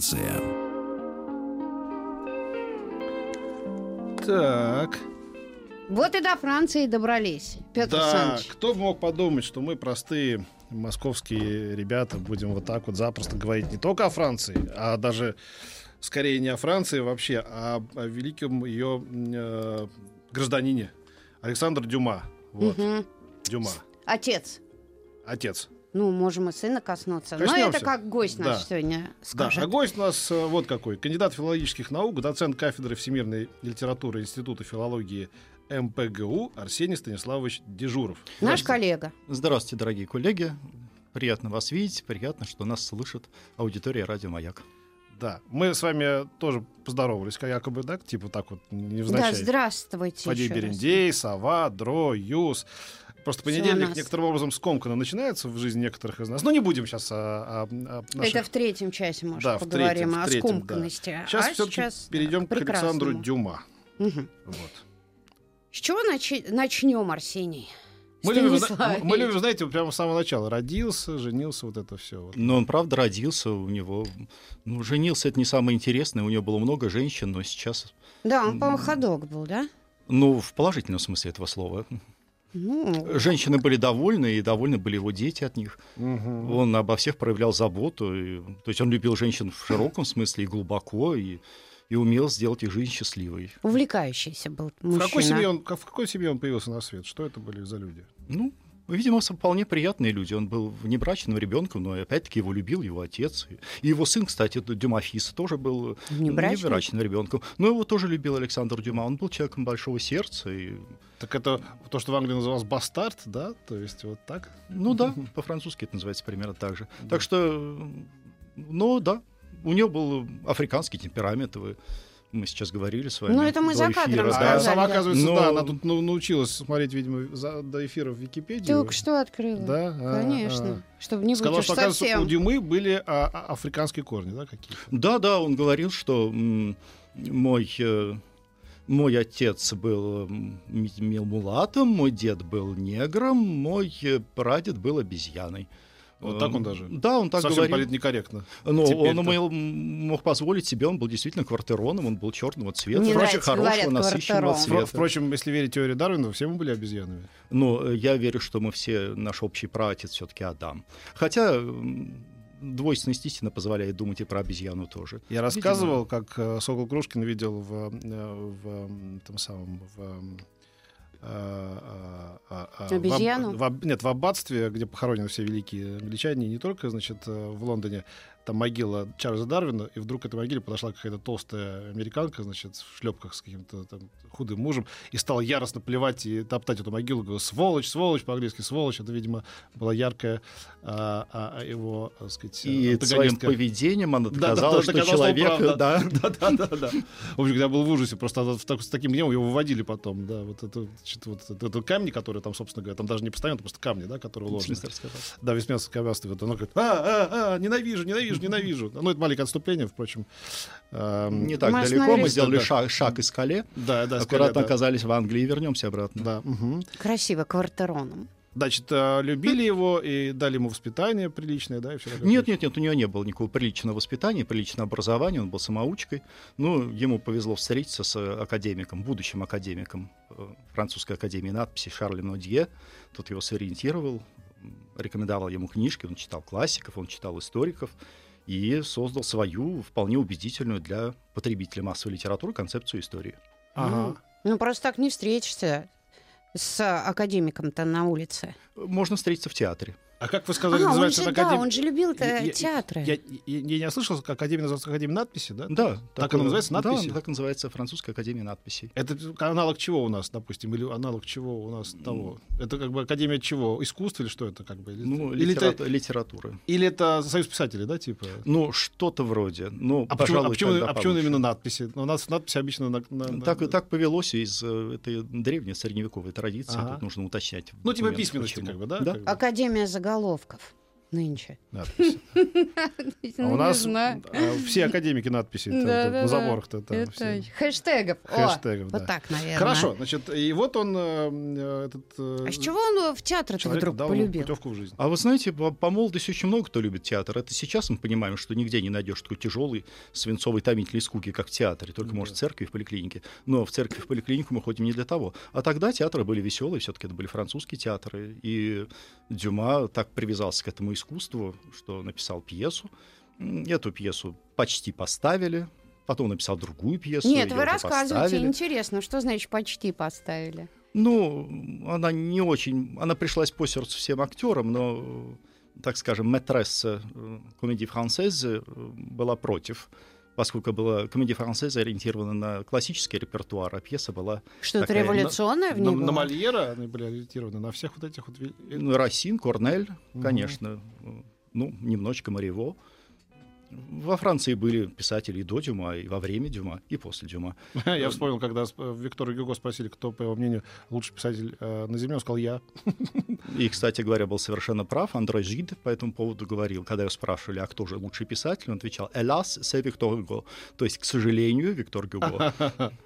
Франция. Так, Вот и до Франции добрались, Петр да, Александрович. кто мог подумать, что мы простые московские ребята будем вот так вот запросто говорить не только о Франции, а даже скорее не о Франции вообще, а о великом ее э, гражданине Александр Дюма. Вот, Мгм. Дюма, Отец. отец. Ну, можем и сына коснуться. Но Коснемся. это как гость наш Да. сегодня Да, скажет. а гость у нас э, вот какой. Кандидат филологических наук, доцент кафедры всемирной литературы Института филологии МПГУ Арсений Станиславович Дежуров. Наш коллега. Здравствуйте, дорогие коллеги. Приятно вас видеть, приятно, что нас слышит аудитория радио «Маяк». Да, мы с вами тоже поздоровались, как якобы, да, типа так вот, Да, невзначай. здравствуйте Фадей раз. Берендей, Сова, Дро, Юс. Просто понедельник некоторым образом скомканно начинается в жизни некоторых из нас. Но не будем сейчас о, о- о наших... Это в третьем часе, может, Да, в поговорим третьем, в о третьем, скомканности. Сейчас а все-таки сейчас перейдем да, к Александру. Дюма. Мгм. Вот. С чего начи- начнем, Арсений? Мы любим, мы любим, знаете, прямо с самого начала. Родился, женился, вот это все. Но он, правда, родился у него... Ну, женился, это не самое интересное. У него было много женщин, но сейчас... Да, он, по-моему, ходок был, да? Ну, в положительном смысле этого слова. Ну, Женщины были довольны, и довольны были его дети от них. Он обо всех проявлял заботу. и- то есть он любил женщин в широком смысле и глубоко, и, и умел сделать их жизнь счастливой. увлекающийся был В мужчина. какой, семье он, как- в какой семье он появился на свет? Что это были за люди? Ну, видимо, вполне приятные люди. Он был внебрачным ребенком, но опять-таки его любил его отец. И его сын, кстати, Д- Дюма-Фис, тоже был Внебрачный? внебрачным ребенком. Но его тоже любил Александр Дюма. Он был человеком большого сердца. И, Так это то, что в Англии называлось бастард, да? То есть вот так? ну да, по-французски это называется примерно так же. Так что, ну да, у него был африканский темперамент. Вы, мы сейчас говорили с вами. Ну, это мы до за кадром эфира, А сказали. да. сама, оказывается, Но- да, она тут ну, научилась смотреть, видимо, за- до эфира в Википедию. Только что открыла. Да? А, Конечно. Чтобы не уж что, оказывается, совсем. у Дюмы были а, а, африканские корни, да, какие-то? Да, да, он говорил, что м, мой, э, мой отец был мулатом, мой дед был негром, мой э, прадед был обезьяной. Вот так он Эм, даже? Да, он так Совсем говорил. политнекорректно. Но теперь-то. он умел- м, мог позволить себе, он был действительно квартироном, он был черного цвета, Мне впрочем, нравится, хорошего, говорят, насыщенного цвета. Впрочем, если верить теории Дарвина, все мы были обезьянами. Но э, я верю, что мы все, наш общий праотец все-таки Адам. Хотя двойственность истины позволяет думать и про обезьяну тоже. Я рассказывал, как э, Сокол Крушкин видел в, э, в м, том самом в, э, э, в аб- Обезьяну? в аб- нет, в аббатстве, где похоронены все великие англичане, не только, значит, э, в Лондоне, там могила Чарльза Дарвина, и вдруг к этой могиле подошла какая-то толстая американка, значит, в шлепках с каким-то там худым мужем, и стала яростно плевать и топтать эту могилу, говорю, сволочь, сволочь, по-английски сволочь, это, видимо, была яркая а, а, а, его, так сказать, И своим поведением она Да, да, доказала, да, что доказала, человек... да, да, да, да, да. В общем, я был в ужасе, просто она с таким гневом его выводили потом, да, вот это, значит, вот это, камни, которые там, собственно говоря, там даже не постоянно, просто камни, да, которые уложены. Да, Вестминстерское аббатство. Вот оно говорит, а, а, а, ненавижу, ненавижу, ненавижу. Ну, это маленькое отступление, впрочем. Эм, Не так Мы далеко, мы сделали Да, шаг, шаг к скале, Да, да, аккуратно да. оказались в Англии и вернемся обратно. Да, мгм. Красиво, квартироном. Значит, э, любили его и дали ему воспитание приличное, да, и все такое. Нет, нет, нет, у него не было никакого приличного воспитания, приличного образования, он был самоучкой. Ну, ему повезло встретиться с э, академиком, будущим академиком э, французской академии надписи Шарлем Нодье. Тот его сориентировал, рекомендовал ему книжки, он читал классиков, он читал историков и создал свою, вполне убедительную для потребителя массовой литературы концепцию истории. Ага. Ну, просто так не встретишься с академиком-то на улице. Можно встретиться в театре. А как вы сказали, А, он называется же, это да, он же любил Я- я- театры. Я, я, я не ослышал, как Академия называется Академия надписи, да? Да. Так такое- оно называется, надписи? Да, так называется Французская академия надписей. Это аналог чего у нас, допустим, или аналог чего у нас того? Это как бы Академия чего? Искусства или что это как бы? Или, Ну, или, литера- это, литературы. или это Союз писателей, да, типа? Ну, что-то вроде. Ну, А почему, а пожалуй, почему, а почему получше. именно надписи? Ну, У нас надписи обычно на... на- на- Так, так повелось из э, этой древней средневековой традиции. Ага. Тут нужно уточнять. Ну, типа письменности, почему. как бы, да? Да. как бы? Академия заголовков нынче. Надписи. А Ну, у не нас а, все академики надписи на заборах-то хэштегов. Хэштегов, вот так, наверное. Хорошо, значит, и вот он э, э, этот э, А с чего он в человек вдруг полюбил? путевку в жизнь. А вы знаете, по, молодости очень много кто любит театр. Это сейчас мы понимаем, что нигде не найдешь такой тяжелый свинцовый томительной скуки, как в театре, только, может, в церкви в поликлинике. Но в церкви в поликлинику мы ходим не для того. А тогда театры были веселые, все-таки это были французские театры. И Дюма так привязался к этому искусству, что написал пьесу. Эту пьесу почти поставили. Потом написал другую пьесу. Нет, вы уже рассказывайте, поставили. интересно, что значит почти поставили? Ну, она не очень... Она пришлась по сердцу всем актерам, но, так скажем, мэтресса комедии францезы э, была против, поскольку была комедия францеза ориентирована на классический репертуар, а пьеса была Что-то Такая, революционное в На, ней на было? Мольера они были ориентированы, на всех вот этих вот... ну, Рассин, Корнель, конечно, э, ну, немножечко Марево. Во Франции были писатели и до Дюма, и во время Дюма, и после Дюма. Я вспомнил, когда Виктора Гюго спросили, кто, по его мнению, лучший писатель э, на Земле, он сказал «я». И, кстати говоря, был совершенно прав. Андре Жид по этому поводу говорил, когда его спрашивали, а кто же лучший писатель, он отвечал «Hélas, c'est Виктор Гюго». То есть, к сожалению, Виктор Гюго.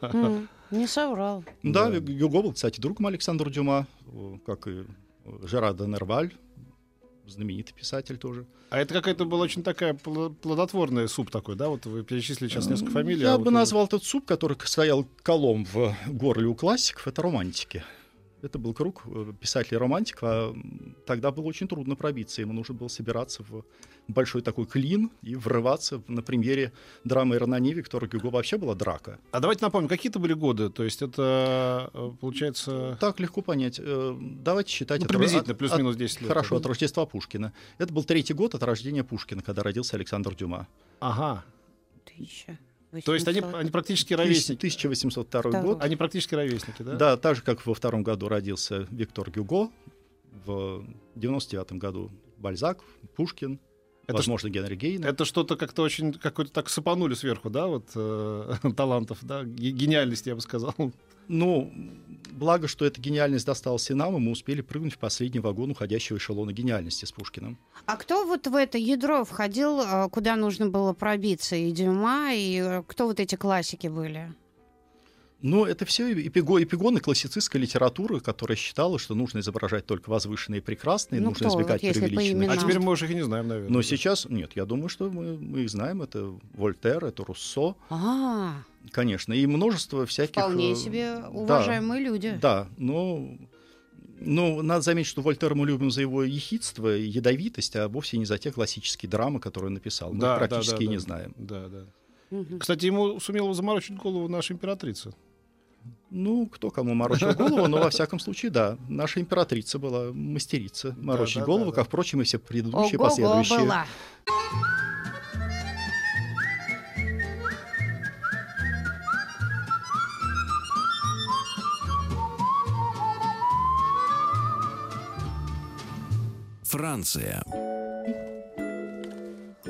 Не соврал. Да, Да. Гюго был, кстати, другом Александра Дюма, как и Жерар де Нерваль, знаменитый писатель тоже. А это какая-то была очень такая пл- плодотворная суп такой, да? Вот вы перечислили сейчас несколько фамилий. Я а бы вот- назвал этот суп, который стоял колом в горле у классиков, это романтики. Это был круг э, писателей-романтиков, а тогда было очень трудно пробиться. Ему нужно было собираться в большой такой клин и врываться на премьере драмы Иронани Виктора Гюго вообще была драка. А давайте напомним, какие это были годы? То есть это, э, получается... Так легко понять. Э, Давайте считать ну, это приблизительно, плюс-минус 10 лет. Хорошо, от? Рождества Пушкина. Это был третий год от рождения Пушкина, когда родился Александр Дюма. Ага. Тысяча. То есть они, 800. они практически ровесники. 1802 Второй. год. Они практически ровесники, да? Да, так же, как во втором году родился Виктор Гюго, в 99 году Бальзак, Пушкин, Это возможно, Генри Гейн. Это что-то как-то очень какой-то так сыпанули сверху, да, вот э, талантов, да, ге- гениальности, я бы сказал. Ну, благо, что эта гениальность досталась и нам, и мы успели прыгнуть в последний вагон уходящего эшелона гениальности с Пушкиным. А кто вот в это ядро входил, э, куда нужно было пробиться? И Дюма, и э, кто вот эти классики были? Но это все эпиго, эпигоны классицистской литературы, которая считала, что нужно изображать только возвышенные и прекрасные, Ну, нужно кто, избегать вот преувеличенных. А теперь мы уже их и не знаем, наверное. Но да. сейчас, нет, я думаю, что мы, мы их знаем. Это Вольтер, это Руссо, А, конечно, и множество всяких... вполне э, себе да, уважаемые люди. Да, но, но надо заметить, что Вольтера мы любим за его ехидство и ядовитость, а вовсе не за те классические драмы, которые он написал. Мы Да, их да, практически да, и не да. знаем. Да, да. Кстати, ему сумела заморочить голову наша императрица. Ну, кто кому морочил голову, но во всяком случае, да. Наша императрица была мастерица морочить да, голову, да, как, впрочем, и все предыдущие, Ого-го последующие. была. Франция.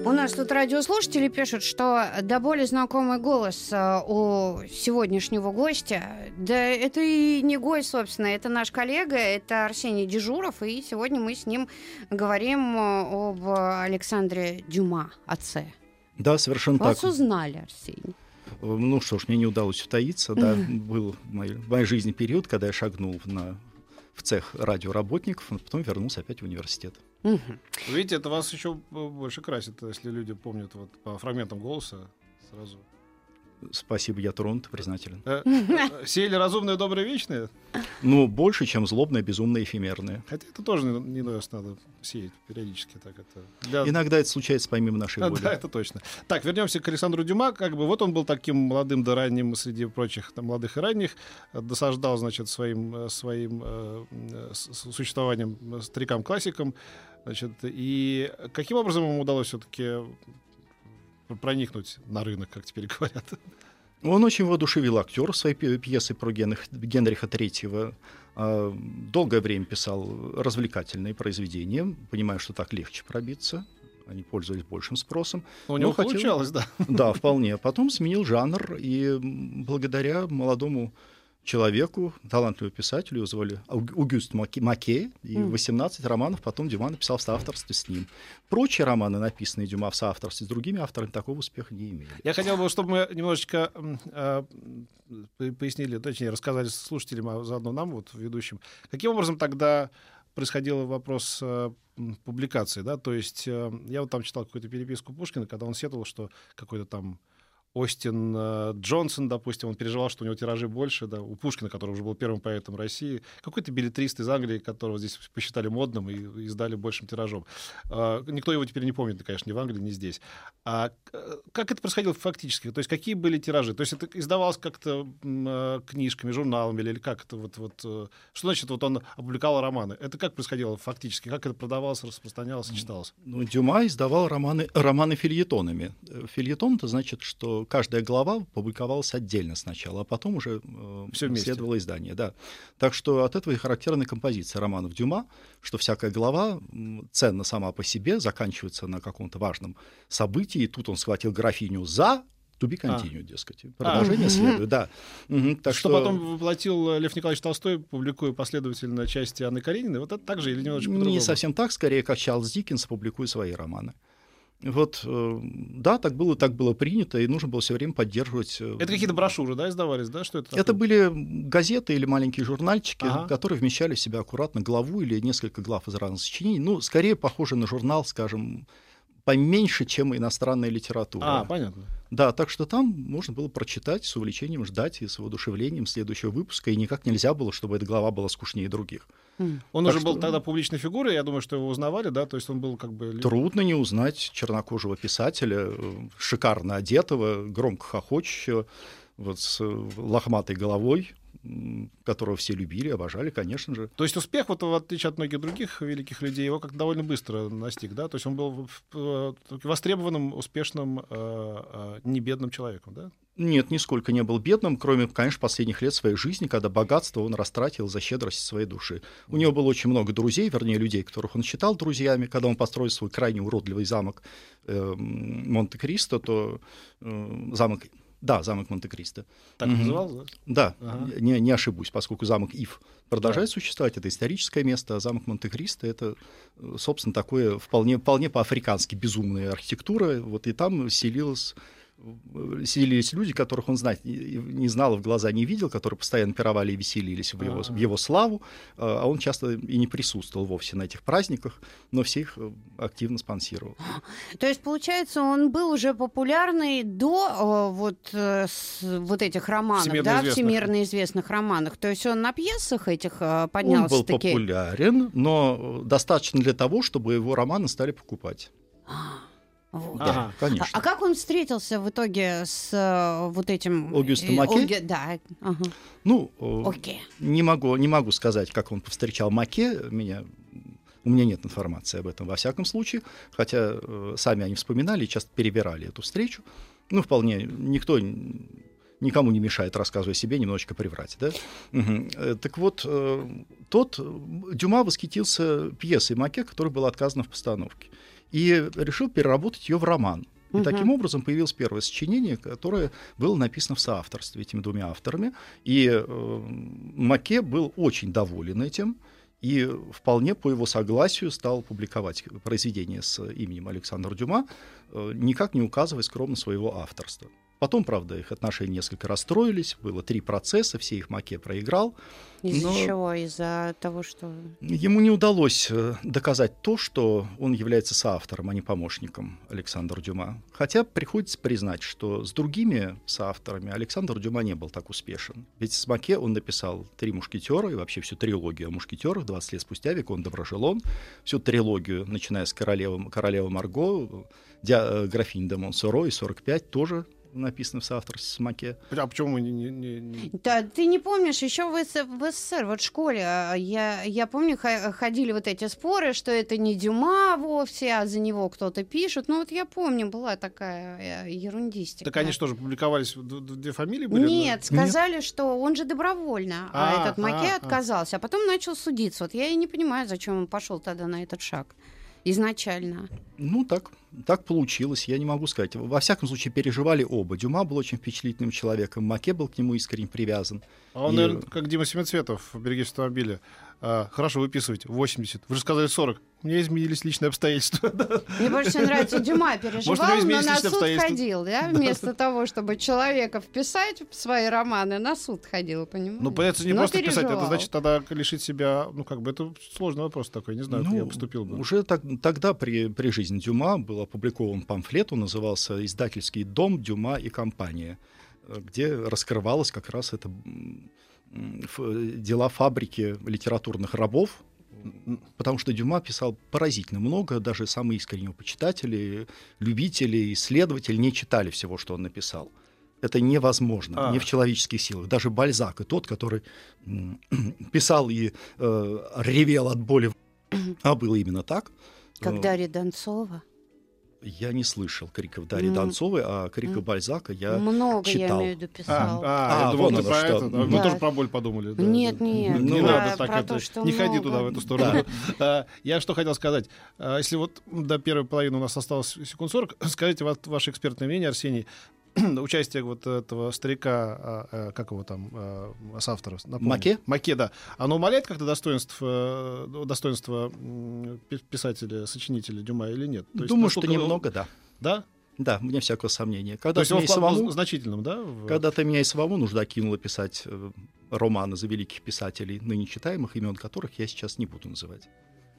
У нас тут радиослушатели пишут, что до боли знакомый голос э, у сегодняшнего гостя. Да это и не гость, собственно, это наш коллега, это Арсений Дежуров, и сегодня мы с ним говорим э, об Александре Дюма, отце. Да, совершенно Вас так. узнали, Арсений. Ну что ж, мне не удалось утаиться. Да, был в моей, в моей жизни период, когда я шагнул на, в цех радиоработников, а потом вернулся опять в университет. Мгм. Видите, это вас еще больше красит, если люди помнят вот по фрагментам голоса сразу. Спасибо, я тронут, признателен. Э, э, Сеяли разумное, доброе, вечное? Ну, больше, чем злобное, безумное, эфемерное. Хотя это тоже не, не даст, надо сеять периодически. Так это для- Иногда это случается помимо нашей воли. Да, это точно. Так, вернемся к Александру Дюма. Как бы вот он был таким молодым да ранним среди прочих там, молодых и ранних. э, Досаждал, значит, своим, э, своим э, э, существованием э, старикам-классикам. Значит, и каким образом ему удалось все-таки проникнуть на рынок, как теперь говорят? Он очень воодушевил актера своей пьесы про Генрих- Генриха III. А, Долгое время писал развлекательные произведения, понимая, что так легче пробиться. Они пользовались большим спросом. У него Ну, хотел- получалось, да. Да, вполне. Потом сменил жанр, и благодаря молодому человеку, талантливому писателю, его звали Ауг- Аугюст Маке, и Мгм. 18 романов потом Дюма написал в соавторстве с ним. Прочие романы, написанные Дюма в соавторстве с другими авторами, такого успеха не имели. Я хотел бы, чтобы мы немножечко по- пояснили, точнее, рассказали слушателям, а заодно нам, вот, ведущим, каким образом тогда происходил вопрос э, публикации, да, то есть э, я вот там читал какую-то переписку Пушкина, когда он сетовал, что какой-то там Остин э, Джонсон, допустим, он переживал, что у него тиражи больше, да, у Пушкина, который уже был первым поэтом России, какой-то билетрист из Англии, которого здесь посчитали модным и издали большим тиражом. А, Никто его теперь не помнит, конечно, ни в Англии, ни здесь. А как это происходило фактически? То есть какие были тиражи? То есть это издавалось как-то э, книжками, журналами или, как это вот, вот э, что значит вот он опубликовал романы? Это как происходило фактически? Как это продавалось, распространялось, читалось? Ну, Дюма издавал романы, романы фильетонами. Фильетон это значит, что каждая глава публиковалась отдельно сначала, а потом уже э, вместе. следовало издание. Да. Так что от этого и характерна композиция романов Дюма, что всякая глава ценна сама по себе, заканчивается на каком-то важном событии, и тут он схватил графиню за to be continued, дескать. Продолжение А. следует, да. Мгм, так что, потом воплотил Лев Николаевич Толстой, публикуя последовательно части Анны Карениной. Вот это так же или немножечко Не по-другому? совсем так, скорее, как Чарльз Диккенс публикует свои романы. Вот, э, да, так было, так было принято, и нужно было все время поддерживать. э, Это какие-то брошюры, да, издавались, да? Что это? Это такое? были газеты или маленькие журнальчики, Ага. которые вмещали в себя аккуратно главу или несколько глав из разных сочинений. Ну, скорее похоже на журнал, скажем, поменьше, чем иностранная литература. А, понятно. Да, так что там можно было прочитать с увлечением, ждать и с воодушевлением следующего выпуска, и никак нельзя было, чтобы эта глава была скучнее других. М. Он Так уже был что- тогда публичной фигурой, я думаю, что его узнавали, да, то есть он был как бы... Трудно не узнать чернокожего писателя, э, шикарно одетого, громко хохочущего, вот с э, лохматой головой, которого все любили, обожали, конечно же. То есть успех, вот в отличие от многих других великих людей, его как довольно быстро настиг, да? То есть он был в- востребованным, успешным, э, э, не бедным человеком, да? Нет, нисколько не был бедным, кроме, конечно, последних лет своей жизни, когда богатство он растратил за щедрость своей души. У него было очень много друзей, вернее, людей, которых он считал друзьями. Когда он построил свой крайне уродливый замок э, Монте-Кристо, то э, замок... Да, замок Монте-Кристо. Так Мгм. назывался, да? Да, Ага. не, не ошибусь, поскольку замок Ив продолжает существовать, это историческое место, а замок Монте-Кристо это, э, собственно, такое вполне, вполне по-африкански безумная архитектура. Вот и там селилось э, селились люди, которых он знать не- знал, и в глаза не видел, которые постоянно пировали и веселились в его, А. в его славу, э, а он часто и не присутствовал вовсе на этих праздниках, но все их э, активно спонсировал. То есть, получается, он был уже популярный до э, вот, э, вот этих романов, Всемирно да, известных. всемирно известных романах. То есть он на пьесах этих э, Он поднялся был таки. популярен, но достаточно для того, чтобы его романы стали покупать. Вот. Ага. А, конечно. а как он встретился в итоге с э, вот этим... Аугюстом э, Маке? Ауге- Да, ага. Ну, э, окей. Не могу, не могу сказать, как он повстречал Маке. Меня, у меня нет информации об этом во всяком случае. Хотя э, сами они вспоминали и часто перебирали эту встречу. Ну, вполне никто никому не мешает, рассказывая о себе, немножечко приврать. Да? Э, Так вот, э, тот э, Дюма восхитился пьесой Маке, которая была отказана в постановке. И решил переработать ее в роман. И Мгм. таким образом появилось первое сочинение, которое было написано в соавторстве этими двумя авторами. И э, Маке был очень доволен этим и вполне по его согласию стал публиковать произведение с именем Александра Дюма, э, никак не указывая скромно своего авторства. Потом, правда, их отношения несколько расстроились, было три процесса, все их Маке проиграл. Из-за чего? Из-за того, что... Ему не удалось э, доказать то, что он является соавтором, а не помощником Александра Дюма. Хотя приходится признать, что с другими соавторами Александр Дюма не был так успешен. Ведь с Маке он написал «Три мушкетера» и вообще всю трилогию о мушкетерах. 20 лет спустя «Викон де Брожелон». Всю трилогию, начиная с королевы, королевы Марго, графинь де Монсоро и 45 тоже написано в соавторстве с Маке. А почему мы не... не- не- Да, ты не помнишь, еще в, СС в СССР, вот в школе, а, я, я помню, ходили вот эти споры, что это не Дюма вовсе, а за него кто-то пишет. Ну вот я помню, была такая э, ерундистика. Так они что же, публиковались, две фамилии были? Нет, сказали, что он же добровольно, а, А, этот Маке а, а. отказался, а потом начал судиться. Вот я и не понимаю, зачем он пошел тогда на этот шаг изначально. Ну, так, так получилось, я не могу сказать. Во всяком случае, переживали оба. Дюма был очень впечатлительным человеком, Маке был к нему искренне привязан. А он, И- наверное, как Дима Семицветов в «Берегись автомобиля». А, хорошо, выписывайте, 80. Вы же сказали 40. У меня изменились личные обстоятельства. Мне больше нравится, Дюма переживал, него но на личные суд обстоятельства. ходил, да, вместо того, чтобы человека вписать в свои романы, на суд ходил, понимаешь? Ну, понятно, не Но просто писать, это переживал. значит тогда лишить себя, ну, как бы, это сложный вопрос такой, не знаю, как я поступил бы. Ну, Уже так- тогда при, при жизни Дюма был опубликован памфлет, он назывался «Издательский дом Дюма и компания», э, где раскрывалось как раз это дела фабрики литературных рабов, потому что Дюма писал поразительно много, даже самые искренние почитатели, любители, исследователи не читали всего, что он написал. Это невозможно, А. не в человеческих силах. Даже Бальзак, и тот, который писал и э, ревел от боли, а было именно так. Как э, Дарья Донцова. Я не слышал криков Дарьи М. Донцовой, а криков. Бальзака я... Много, я читал. имею в виду, А, писал. а, я А, думал, вон ты про что. это. да, Мы Да. тоже про боль подумали. да, Нет, да. нет, Не ну, надо про- так про это, то, что не ходи много. туда, в эту сторону. А, Я что хотел сказать. А, Если вот до первой половины у нас осталось секунд 40, скажите вот ваше экспертное мнение, Арсений, участие вот этого старика, а, а, как его там, а, с автора? напомни. Маке? Маке, да. Оно умаляет как-то достоинств, э, достоинство м, пи- писателя, сочинителя Дюма или нет? То есть Думаю, что насколько- немного, да. Да? Да, мне всякого сомнения. То Когда есть ты меня самому, значительным, да? в- когда-то меня и самому нужда кинула писать э, романы за великих писателей, ныне читаемых, имен которых я сейчас не буду называть.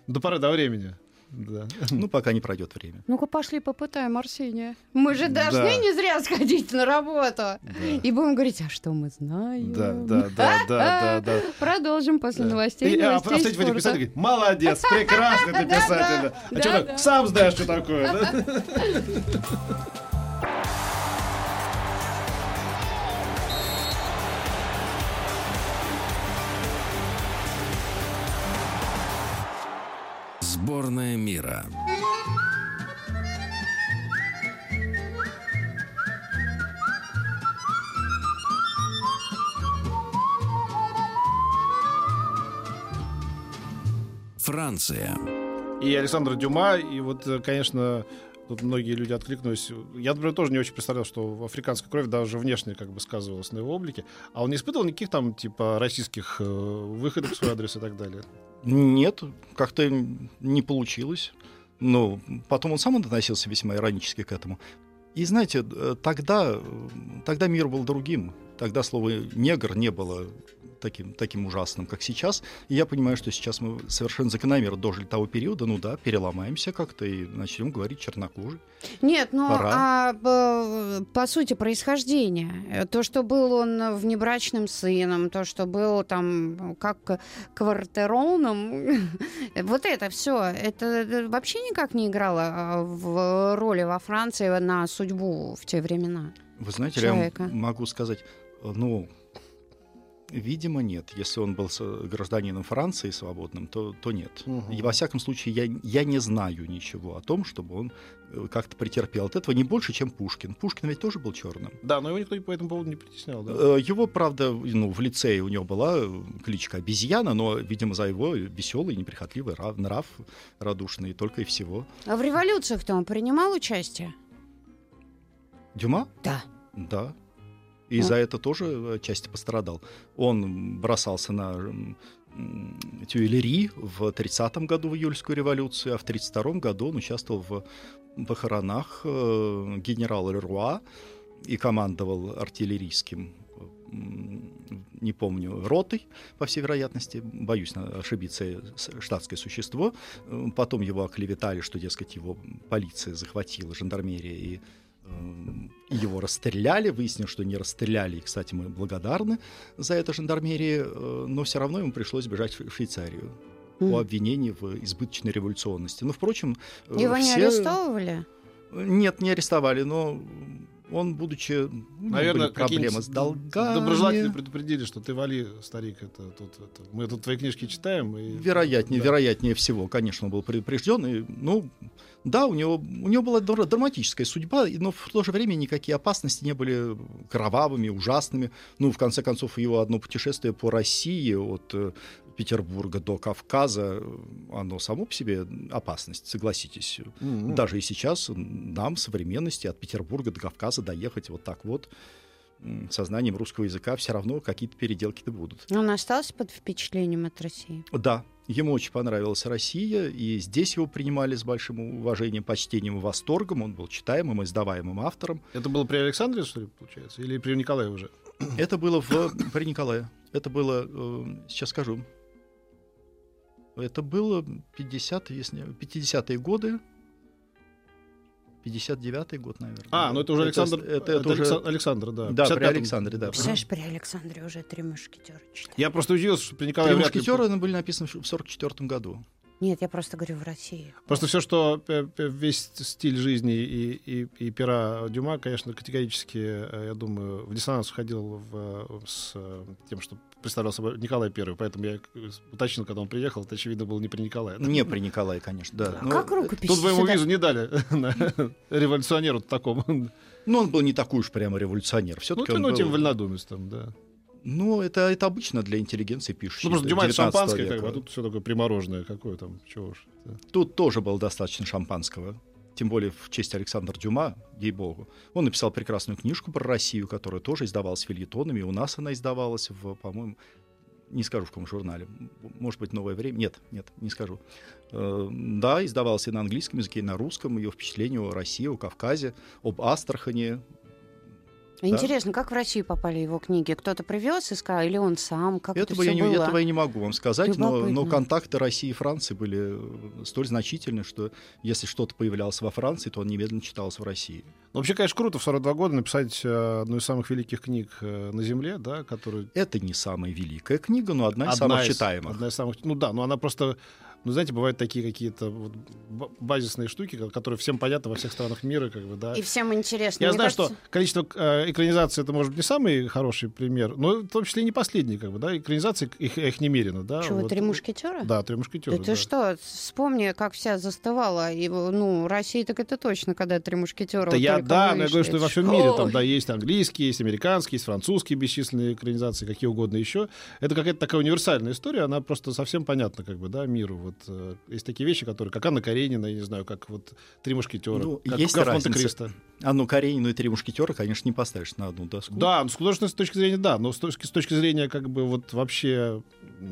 До поры до времени. Да. Ну, пока не пройдет время. Ну-ка, пошли попытаем Арсения. Мы же должны Да. не зря сходить на работу. Да. И будем говорить, а что мы знаем? Да, да, да, да, да, да. Продолжим после Да. новостей. И, а, новостей а спорта. писателей, говорит, молодец, прекрасный ты писатель. А что так, сам знаешь, что такое. Сборная мира. Франция. И Александр Дюма, и вот, э, конечно, тут многие люди откликнулись. Я, например, тоже не очень представлял, что африканская кровь даже внешне как бы сказывалась на его облике. А он не испытывал никаких там, типа, российских э, выходов в свой адрес и так далее. Нет, как-то не получилось. Но потом он сам относился весьма иронически к этому. И знаете, э, тогда, э, тогда мир был другим. Тогда слово «негр» не было таким, таким ужасным, как сейчас. И я понимаю, что сейчас мы совершенно закономерно дожили того периода. Ну да, переломаемся как-то и начнем говорить чернокожий. Нет, ну Пора. а по, по сути происхождения, э, то, что был он внебрачным сыном, то, что был там как квартероном, вот это все, это э, вообще никак не играло а, в роли во Франции на судьбу в те времена. Вы знаете, Человека. я могу сказать, э, ну, видимо, нет. Если он был с- гражданином Франции свободным, то, то нет. Мгм. И во всяком случае, я, я не знаю ничего о том, чтобы он э, как-то претерпел от этого не больше, чем Пушкин. Пушкин ведь тоже был черным. Да, но его никто по этому поводу не притеснял, да? Э, Его, правда, ну, в лицее у него была э, кличка обезьяна, но, видимо, за его веселый, неприхотливый ра- нрав радушный, только и всего. А в революциях-то он принимал участие? Дюма? Да. Да. И за это тоже отчасти пострадал. Он бросался на Тюильри в 30-м году в июльскую революцию, а в 32-м году он участвовал в похоронах э, генерала Леруа, и командовал артиллерийским не помню, ротой, по всей вероятности, боюсь ошибиться, штатское существо. Потом его оклеветали, что, дескать, его полиция захватила, жандармерия, и его расстреляли, выяснилось, что не расстреляли, и, кстати, мы благодарны за это жандармерии, но все равно ему пришлось бежать в Швейцарию mm. по обвинению в избыточной революционности. Ну, впрочем... Его все... не арестовывали? Нет, не арестовали, но он, будучи, ну, Наверное, были проблемы с долгами. Доброжелатели предупредили, что ты вали, старик, это, тут, это, мы тут твои книжки читаем. И... Вероятнее, да. вероятнее всего, конечно, он был предупрежден. И, ну, да, у него, у него была драматическая судьба, но в то же время никакие опасности не были кровавыми, ужасными. Ну, в конце концов, его одно путешествие по России от э, Петербурга до Кавказа, оно само по себе опасность, согласитесь. Mm-hmm. Даже и сейчас нам, современности, от Петербурга до Кавказа доехать вот так вот сознанием русского языка все равно какие-то переделки-то будут. Он остался под впечатлением от России? Да, ему очень понравилась Россия, и здесь его принимали с большим уважением, почтением и восторгом. Он был читаемым, издаваемым автором. Это было при Александре, что ли, получается? Или при Николае уже? Это было в, при Николае. Это было, э, сейчас скажу, это было 50, если 50-е годы, 59-й год, наверное. А, ну это уже Александр. Это, это, это, уже Александр, да. Да, при Александре, да. Представляешь, при Александре уже три мушкетера читали. Я просто удивился, что при Николае Три мушкетера ли... были написаны в 44 году. Нет, я просто говорю в России. Просто все, что весь стиль жизни и, и, и пера Дюма, конечно, категорически, э, я думаю, в диссонанс входил в, с тем, что представлял собой Николай I, поэтому я уточнил, когда он приехал, это, очевидно, было не при Николае. Не при Николае, конечно, да. А как рукопись Тут бы ему визу не дали революционеру такому. Ну, он был не такой уж прямо революционер. Все-таки ну, он ну, был... тем вольнодумец там, да. Ну, это, это обычно для интеллигенции пишущей. Ну, просто Дюма шампанское, как бы, а тут все такое примороженное. Какое там, чего уж. Да. Тут тоже было достаточно шампанского. Тем более в честь Александра Дюма, ей-богу. Он написал прекрасную книжку про Россию, которая тоже издавалась фильетонами. У нас она издавалась в, по-моему, не скажу в каком журнале, может быть, «Новое время». Нет, нет, не скажу. Э, да, издавалась и на английском языке, и на русском. Ее впечатление о России, о Кавказе, об Астрахане, Интересно, да? как в Россию попали его книги? Кто-то привез и сказал, или он сам? Как этого, это я не, было? этого я не могу вам сказать, но, но контакты России и Франции были э, столь значительны, что если что-то появлялось во Франции, то он немедленно читался в России. Ну, вообще, конечно, круто в 42 года написать э, одну из самых великих книг э, на Земле, да, которую... Это не самая великая книга, но одна из одна самых из, читаемых. Одна из самых... Ну да, но она просто ну, знаете, бывают такие какие-то вот базисные штуки, которые всем понятны во всех странах мира, как бы, да. И всем интересно. Я Мне знаю, кажется... что количество э, экранизаций это может быть не самый хороший пример, но в том числе и не последний, как бы, да. Экранизации их, их немерено, да. Чего, вот. три мушкетера? Да, три мушкетера. Это да. что? Вспомни, как вся застывала. И, ну, Россия так это точно, когда три мушкетера. Да, я, да, но я говорю, что во всем мире там, да, есть английские, есть американские, есть французские бесчисленные экранизации, какие угодно еще. Это какая-то такая универсальная история, она просто совсем понятна, как бы, да, миру. Вот э, есть такие вещи, которые, как Анна Каренина, я не знаю, как вот «Три мушкетера», ну, как есть граф Монте-Кристо. Анну Каренину и «Три мушкетера», конечно, не поставишь на одну доску. Да, ну, с художественной точки зрения, да, но с точки, с точки зрения, как бы, вот вообще...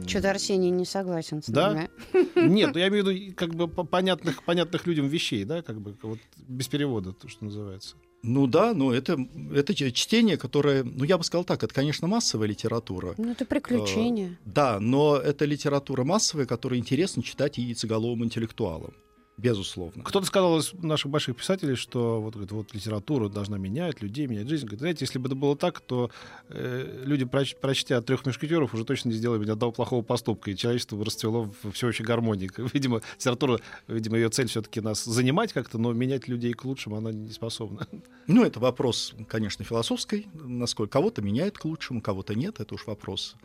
Что-то Арсений не согласен с нами. Да? Нет, ну, я имею в виду, как бы, понятных, понятных людям вещей, да, как бы, вот без перевода, то, что называется. Ну да, но это, это чтение, которое, ну я бы сказал так, это, конечно, массовая литература. Ну это приключение. Э, да, но это литература массовая, которую интересно читать яйцеголовым интеллектуалам безусловно. Кто-то сказал из наших больших писателей, что вот, говорит, вот литература должна менять людей, менять жизнь. Говорит, знаете, если бы это было так, то э, люди, проч, прочтя трех мушкетеров, уже точно не сделали бы ни одного плохого поступка, и человечество бы расцвело в всеобщей гармонии. Видимо, литература, видимо, ее цель все-таки нас занимать как-то, но менять людей к лучшему она не способна. Ну, это вопрос, конечно, философский, насколько кого-то меняет к лучшему, кого-то нет, это уж вопрос.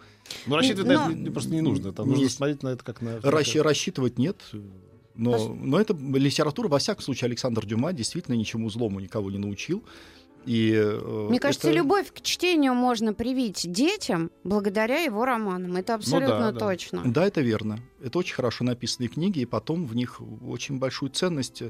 Ну, рассчитывать но... на это просто не нужно. Там нужно смотреть на это как на... Расщ... Рассчитывать нет. Но, но это литература, во всяком случае, Александр Дюма действительно ничему злому никого не научил. И, э, Мне кажется, это... любовь к чтению можно привить детям благодаря его романам. Это абсолютно ну, да, точно. Да. да, это верно. Это очень хорошо написанные книги, и потом в них очень большую ценность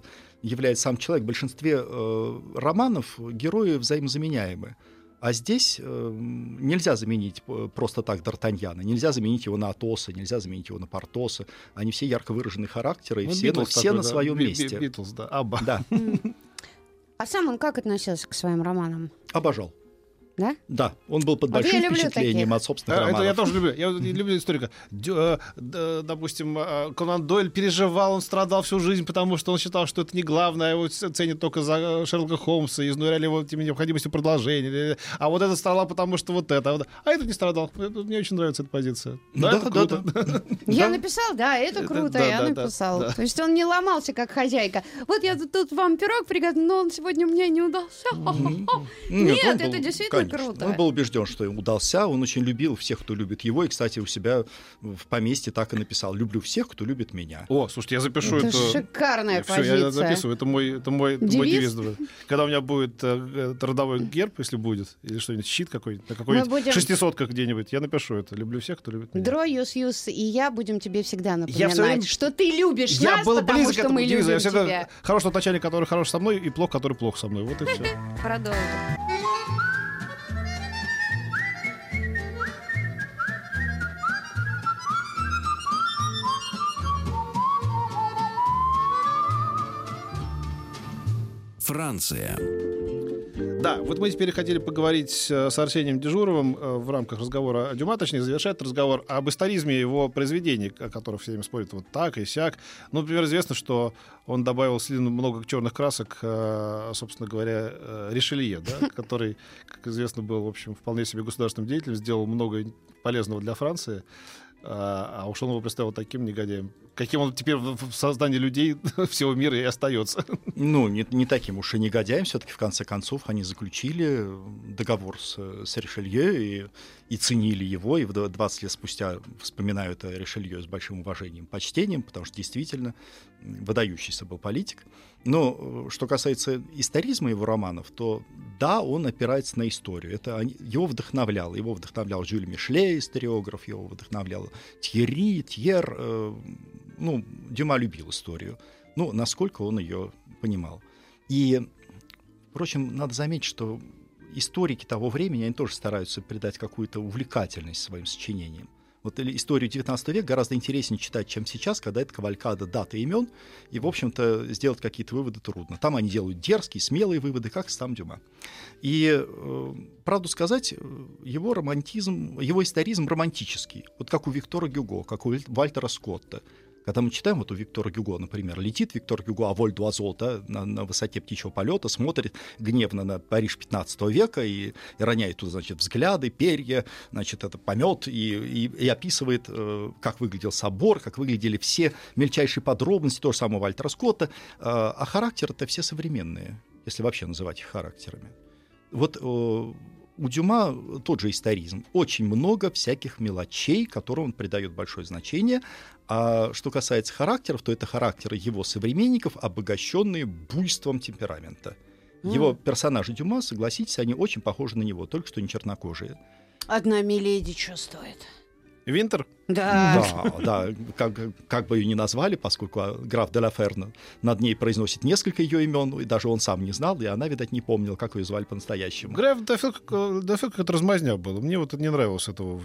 является сам человек. В большинстве э, романов герои взаимозаменяемы. А здесь э, нельзя заменить просто так Д'Артаньяна, нельзя заменить его на Атоса, нельзя заменить его на Портоса. Они все ярко выраженные характеры, и ну, все, Битлз все такой, на да. своем Би- месте. Битлз, да, Абба. Да. А сам он как относился к своим романам? Обожал. Да? Да, он был под Вот я большим впечатлением таких. от собственных А, Это романов. я тоже люблю. Я люблю историка. Дю- э, д- Допустим, э, Конан Дойль переживал, он страдал всю жизнь, потому что он считал, что это не главное, его ц- ценят только за э, Шерлока Холмса, и изнуряли его теми необходимостью продолжения. А вот этот страдал, потому что вот это. А А этот не страдал. Это- Мне очень нравится эта позиция. Да, Да, это да, круто. Я Да. написал, да, это Это- круто, да, я да, да, написал. да. То есть он не ломался, как хозяйка. Вот я тут, вам пирог приготовил, но он сегодня мне не удался. Нет, это действительно конечно, круто. Он был убежден, что удался. Он очень любил всех, кто любит его. И, кстати, у себя в поместье так и написал. Люблю всех, кто любит меня. О, слушайте, я запишу Это это. шикарная Всё, я позиция. записываю. Это мой, это мой, это мой Девиз? девиз. да. Когда у меня будет э, э, родовой герб, если будет, или что-нибудь, щит какой-нибудь, на какой-нибудь будем- шестисотках где-нибудь, я напишу это. Люблю всех, кто любит меня. Дро, Юс, Юс и я будем тебе всегда напоминать, время- что ты любишь Я нас, был потому близок к что этому мы девизу. Я любим всегда тебя. хорошего начальника, который хорош со мной, и плохо, который плохо со мной. Вот и все. Продолжим. Франция. Да, вот мы теперь хотели поговорить э, с Арсением Дежуровым э, в рамках разговора о Дюма, точнее, завершать разговор об историзме его произведений, о которых все время спорят вот так и сяк. Ну, например, известно, что он добавил слишком много черных красок, э, собственно говоря, Ришелье, да, который, как известно, был, в общем, вполне себе государственным деятелем, сделал много полезного для Франции. А а уж он его представил таким негодяем, каким он теперь в сознании людей всего мира и остается. Ну, не, не таким уж и негодяем. Все-таки, в конце концов, они заключили договор с, с Ришелье и, и ценили его. И в дв- 20 лет спустя вспоминают о Ришелье с большим уважением, почтением, потому что действительно выдающийся был политик. Но э, что касается историзма его романов, то да, он опирается на историю. Это его вдохновлял. Его вдохновлял Жюль Мишле, историограф, его вдохновлял Тьерри, Тьер. э, ну, Дюма любил историю. Ну, насколько он ее понимал. И, впрочем, надо заметить, что историки того времени, они тоже стараются придать какую-то увлекательность своим сочинениям. Вот историю 19 века гораздо интереснее читать, чем сейчас, когда это кавалькада дат и имен, и, в общем-то, сделать какие-то выводы трудно. Там они делают дерзкие, смелые выводы, как сам Дюма. И, э, правду сказать, э, его романтизм, его историзм романтический, вот как у Виктора Гюго, как у Валь- Вальтера Скотта. Когда мы читаем вот у Виктора Гюго, например, летит Виктор Гюго, а воль дуазол, да, на, на высоте птичьего полета, смотрит гневно на Париж 15 века и, и роняет туда, значит, взгляды, перья, значит, это помет и, и, и описывает, э, как выглядел собор, как выглядели все мельчайшие подробности, то же самое Вальтера Скотта, э, а характеры-то все современные, если вообще называть их характерами. Вот э, у Дюма тот же историзм. Очень много всяких мелочей, которым он придает большое значение. А что касается характеров, то это характеры его современников, обогащенные буйством темперамента. Его персонажи Дюма, согласитесь, они очень похожи на него, только что не чернокожие. Одна миледи что стоит? Винтер? Да. Да, да, как, как бы ее ни назвали, поскольку а, граф де Ферна над ней произносит несколько ее имен, и даже он сам не знал, и она, видать, не помнила, как ее звали по-настоящему. Граф дофиг, дофиг как это размазня было. Мне вот не нравилось этого.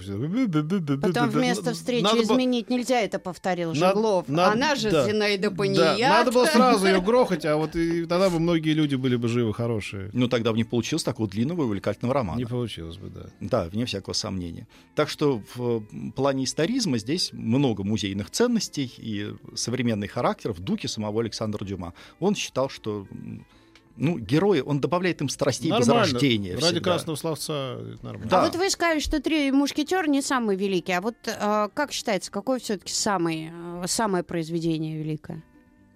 Потом вместо встречи Надо было- изменить нельзя, это повторил Над- Жеглов. над- Она же да. Зинаида Да, Паният. надо было сразу ее грохать, а вот и тогда бы многие люди были бы живы, хорошие. Ну, тогда бы не получилось такого длинного и увлекательного романа. Не получилось бы, да. Да, вне всякого сомнения. Так что в э, плане историзма здесь много музейных ценностей и современный характер в духе самого Александра Дюма. Он считал, что ну, герои, он добавляет им страстей возрождения. Ради всегда. красного словца это нормально. Да. А вот вы сказали, что три мушкетера не самый великий. А вот э, как считается, какое все-таки самое, самое произведение великое?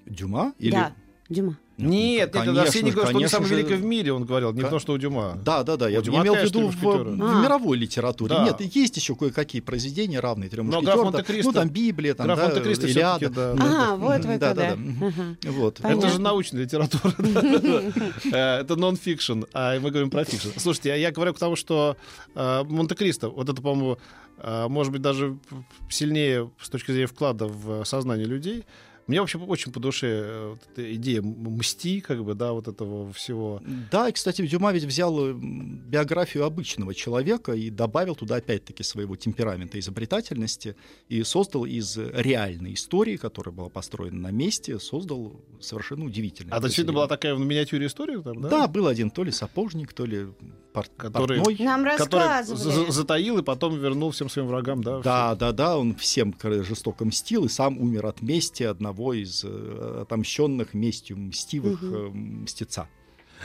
Дюма? Или... Да, Дюма. Нет, нет, конечно, Арсений говорил, что он самый же. великий в мире, он говорил, не Ка- то, что у Дюма. Да, да, да. Я Дюма имел в виду «Три в, мушкетера». в А. мировой литературе. Да. Нет, есть еще кое-какие произведения равные трем Но мушкетерам. «Граф да. Монте-Кристо- Ну, там Библия, там, «Граф да, Монте-Кристо» Илиада. да. Ну, А, да. вот да, куда. да, да. Ага. Вот. Понятно. Это же научная литература. Э, Это нон-фикшн, а мы говорим про fiction. Слушайте, а я говорю к тому, что э, Монте-Кристо, вот это, по-моему, э, может быть, даже сильнее с точки зрения вклада в сознание людей, Мне вообще очень по душе э, вот эта идея мсти, как бы, да, вот этого всего. Да, и, кстати, Дюма ведь взял э, биографию обычного человека и добавил туда опять-таки своего темперамента, изобретательности и создал из реальной истории, которая была построена на месте, создал совершенно удивительный. А это действительно была такая в миниатюре история там, да? Да, был один то ли сапожник, то ли пор- Который- портной. Нам Который за- затаил и потом вернул всем своим врагам, да? Да, да, да, он всем жестоко мстил и сам умер от мести одного из э, отомщенных местью мстивых э, мстеца.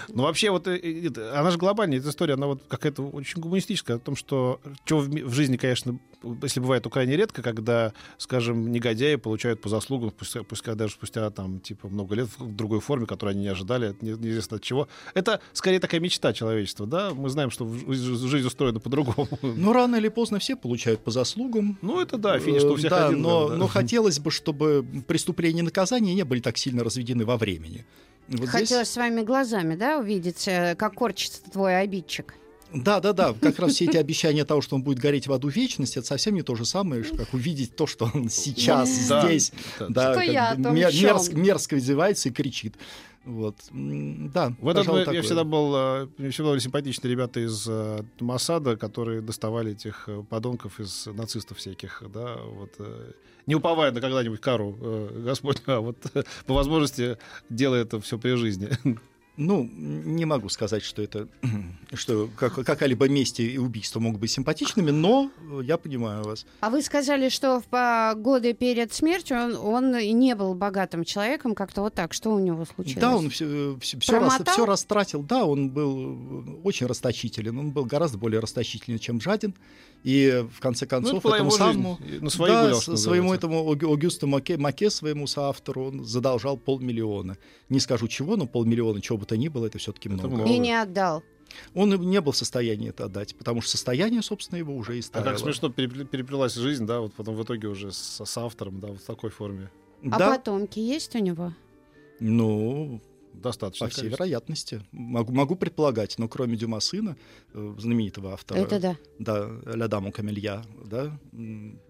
Ну, вообще, вот э, она же глобальная, эта история, она вот какая-то очень гуманистическая, о том, что что в, в жизни, конечно, если бывает, то крайне редко, когда, скажем, негодяи получают по заслугам, спустя, пускай даже спустя там, типа, много лет в другой форме, которую они не ожидали, не- неизвестно от чего. Это скорее такая мечта человечества, да? Мы знаем, что жизнь устроена по-другому. Но рано или поздно все получают по заслугам. Ну, это да, финиш, что у Э, всех да, один. но, да. но хотелось бы, чтобы преступления и наказания не были так сильно разведены во времени. Вот здесь- Хотелось своими глазами, да, увидеть, э, как корчится твой обидчик. Да, да, да. Как раз все эти обещания того, что он будет гореть в аду вечности, это совсем не то же самое, что как увидеть то, что он сейчас здесь, Да. мерзко издевается и кричит. Вот, да. В этот пожалуй, я такое. всегда был, э, мне всегда были симпатичные ребята из э, Моссада, которые доставали этих э, подонков из нацистов всяких, да, вот, не уповая на когда-нибудь кару Господню, а вот по возможности делая это все при жизни. Ну, не могу сказать, что это, что как- какая-либо месть и убийство могут быть симпатичными, но э, я понимаю вас. А вы сказали, что в годы перед смертью он, он и не был богатым человеком, как-то вот так. Что у него случилось? Да, он все, все, Промотал? растратил. Да, он был э, очень расточителен. Он был гораздо более расточителен, чем жаден. И в конце Ну, концов была этому самому... На свои да, гулял, своему этому Огю- Огюсту Маке, Маке, своему соавтору, он задолжал полмиллиона. Не скажу чего, но полмиллиона, чего бы то ни было, это все-таки много. много. И не отдал. Он не был в состоянии это отдать, потому что состояние, собственно, его уже и А ставило. как смешно перепле- переплелась жизнь, да, вот потом в итоге уже с, с автором, да, вот в такой форме. А Да, потомки есть у него? ну, Достаточно. по всей количество. вероятности. Могу, могу предполагать, но кроме Дюма сына, э, знаменитого автора, Это да. да, «Ля даму камелья», да,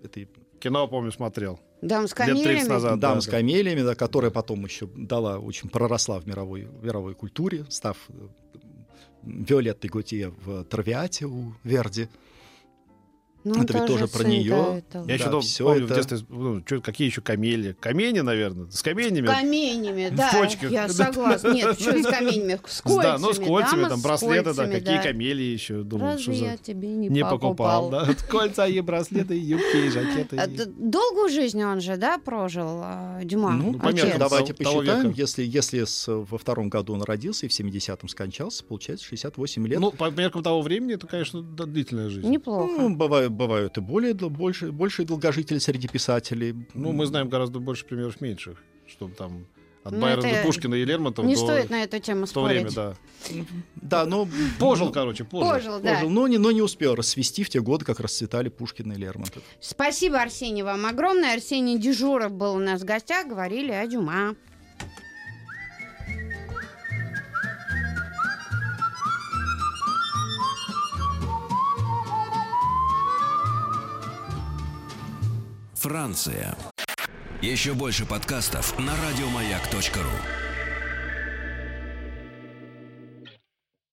этой Кино, помню, смотрел. Дам с Лет 30 камелями. назад. дам да, с камелиями, да, которая потом еще дала, очень проросла в мировой, в мировой культуре, став э, Виолеттой Готье в «Травиате» у Верди. Ну, Это ведь тоже про да, это- Я Да, еще дом- всё помню это- в детстве, ну, чё- какие еще камели? Камени, наверное, с каменями. Каменями, В да, почках. я согласна. Нет, что с каменями? С кольцами, да, ну с кольцами, там с браслеты, да, какие камели еще, думал, Разве что я тебе не, Не покупал, да. Кольца и браслеты, и юбки, и жакеты. А Долгую жизнь он же, да, прожил, а, Дюма? Ну, по отец? меркам давайте посчитаем, если, если с- во втором году он родился и в 70-м скончался, получается 68 лет. Ну, по меркам того времени, это, конечно, длительная жизнь. Неплохо. Ну, бывают, бывают и более, больше, большие долгожители среди писателей. Ну, мы знаем гораздо больше примеров меньших, чтобы там от Ну, Байрона это до Пушкина и Лермонтова Не до- стоит на эту тему в то время, спорить. да. Да, но... Пожил, короче, пожил. Пожил, да. Пожил, но, не, но не успел расцвести в те годы, как расцветали Пушкин и Лермонтов. Спасибо, Арсений, вам огромное. Арсений Дежуров был у нас в гостях, говорили о Дюма. Франция. Еще больше подкастов на радиомаяк.ру.